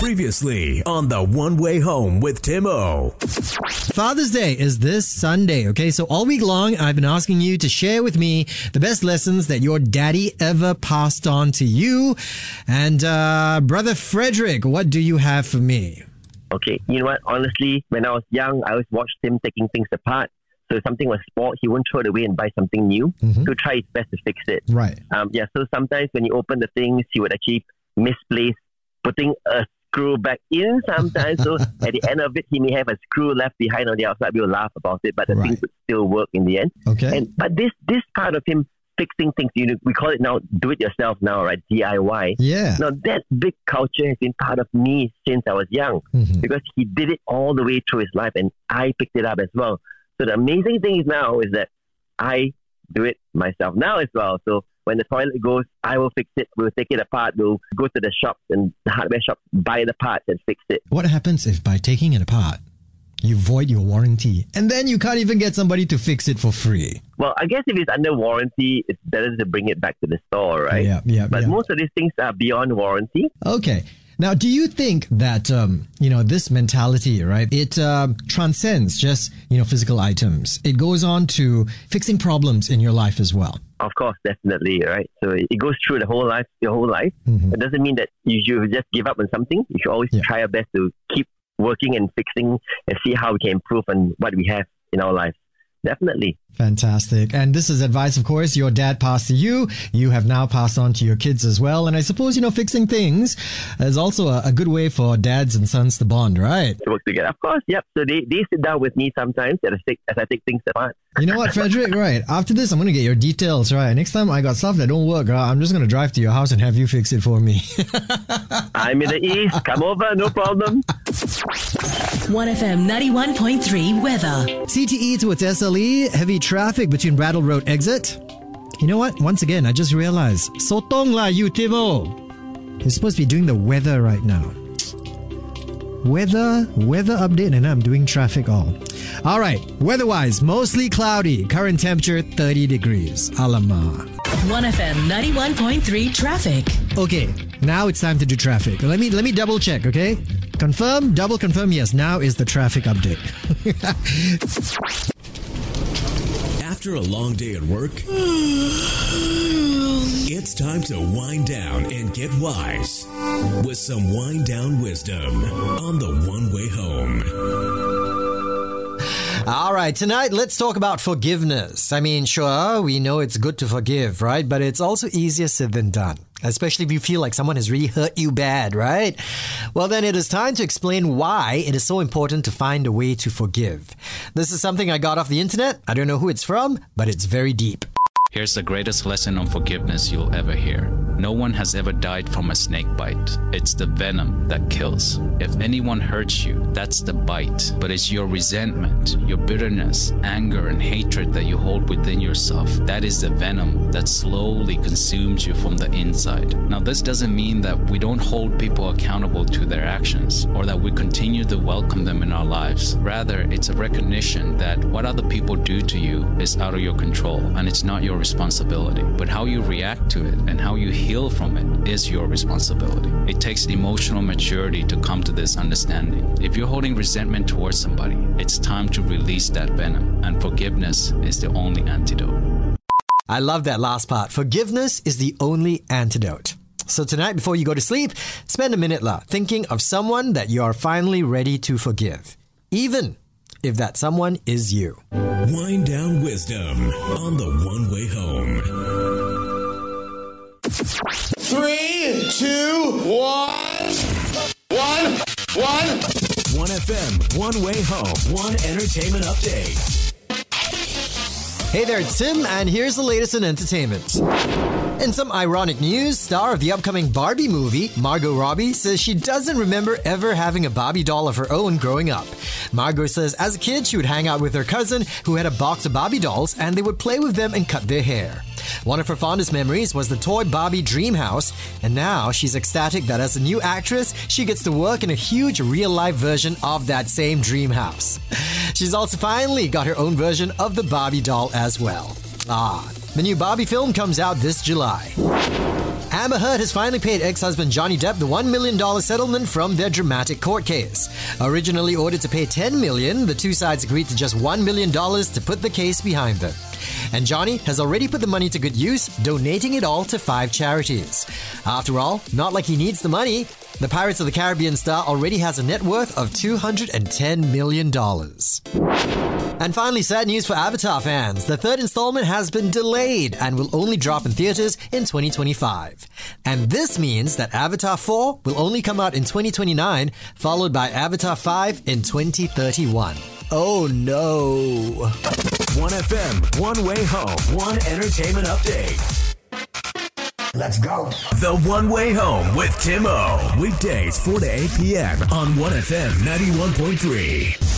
Previously on the One Way Home with Tim O. Father's Day is this Sunday, okay? So all week long, I've been asking you to share with me the best lessons that your daddy ever passed on to you. And, uh, Brother Fredrick, what do you have for me? Okay, you know what? Honestly, when I was young, I always watched him taking things apart. So if something was spoiled, he wouldn't throw it away and buy something new. Mhm. He'll try his best to fix it. Right. Um, yeah, so sometimes when you open the things, he would actually misplace putting a screw back in sometimes. so at the end of it, he may have a screw left behind on the outside. We'll laugh about it, but the Right. things would still work in the end. Okay. And but this this part of him fixing things, you know, we call it now do it yourself now, right? DIY. yeah. Now that big culture has been part of me since I was young Mhm. because he did it all the way through his life and I picked it up as well. So the amazing thing is now is that I do it myself now as well. So when the toilet goes, I will fix it. We'll take it apart. We'll go to the shop and the hardware shop, buy the parts and fix it. What happens if by taking it apart, you void your warranty and then you can't even get somebody to fix it for free? Well, I guess if it's under warranty, it's better to bring it back to the store, right? Yeah, yeah, But yeah. most of these things are beyond warranty. Okay. Now, do you think that um, you know this mentality, right? It uh, transcends just you know physical items. It goes on to fixing problems in your life as well. Of course, definitely, right? So it goes through the whole life, your whole life. Mhm. It doesn't mean that you should just give up on something. You should always Yeah. try your best to keep working and fixing and see how we can improve on what we have in our life. Definitely. Fantastic. And this is advice, of course, your dad passed to you. You have now passed on to your kids as well. And I suppose, you know, fixing things is also a, a good way for dads and sons to bond, right? To work together. Of course, yep. So they, they sit down with me sometimes as I take, as I take things apart. You know what, Fredrick? Right. After this, I'm going to get your details, right? Next time I got stuff that don't work, right, I'm just going to drive to your house and have you fix it for me. I'm in the east. Come over, no problem. 1FM 91.3 weather. CTE to its SLE, heavy traffic between Braddell Road exit. You know what? Once again, I just realized. Sotong la you, Timo. You're supposed to be doing the weather right now. Weather, weather update, and I'm doing traffic all. All right, weather-wise, mostly cloudy. Current temperature 30 degrees. Alama. 1FM 91.3 traffic. Okay, now it's time to do traffic. Let me let me double check. Okay, confirm, double confirm. Yes, now is the traffic update. After a long day at work, it's time to wind down and get wise with some wind down wisdom on the One Way Home. All right, tonight let's talk about forgiveness. I mean, sure, we know it's good to forgive, right? But it's also easier said than done, especially if you feel like someone has really hurt you bad, right? Well, then it is time to explain why it is so important to find a way to forgive. This is something I got off the internet. I don't know who it's from, but it's very deep. Here's the greatest lesson on forgiveness you'll ever hear. No one has ever died from a snake bite. It's the venom that kills. If anyone hurts you, that's the bite. But it's your resentment, your bitterness, anger, and hatred that you hold within yourself. That is the venom that slowly consumes you from the inside. Now, this doesn't mean that we don't hold people accountable to their actions or that we continue to welcome them in our lives. Rather, it's a recognition that what other people do to you is out of your control and it's not your responsibility. But how you react to it and how you heal from it is your responsibility. It takes emotional maturity to come to this understanding. If you're holding resentment towards somebody, it's time to release that venom, and forgiveness is the only antidote. I love that last part. Forgiveness is the only antidote. So tonight, before you go to sleep, spend a minute lah thinking of someone that you are finally ready to forgive, even if that someone is you. Wind down wisdom on the One Way Home. Three, two, one, one, one. 1FM, One Way Home, One Entertainment Update. Hey there, it's Tim, and here's the latest in entertainment. In some ironic news, star of the upcoming Barbie movie, Margot Robbie, says she doesn't remember ever having a Barbie doll of her own growing up. Margot says as a kid, she would hang out with her cousin who had a box of Barbie dolls and they would play with them and cut their hair. One of her fondest memories was the toy Barbie dream house, and now she's ecstatic that as a new actress, she gets to work in a huge real life version of that same dream house. She's also finally got her own version of the Barbie doll as well. Ah, the new Barbie film comes out this July. Amber Heard has finally paid ex husband Johnny Depp the $1 million settlement from their dramatic court case. Originally ordered to pay 10 million, the two sides agreed to just $1 million to put the case behind them. And Johnny has already put the money to good use, donating it all to five charities. After all, not like he needs the money. The Pirates of the Caribbean star already has a net worth of $210 million. And finally, sad news for Avatar fans. The third installment has been delayed and will only drop in theaters in 2025. And this means that Avatar 4 will only come out in 2029, followed by Avatar 5 in 2031. Oh no. 1FM, one way home, one entertainment update. Let's go. The One Way Home with Tim O. Weekdays 4 to 8 p.m. on 1FM 91.3.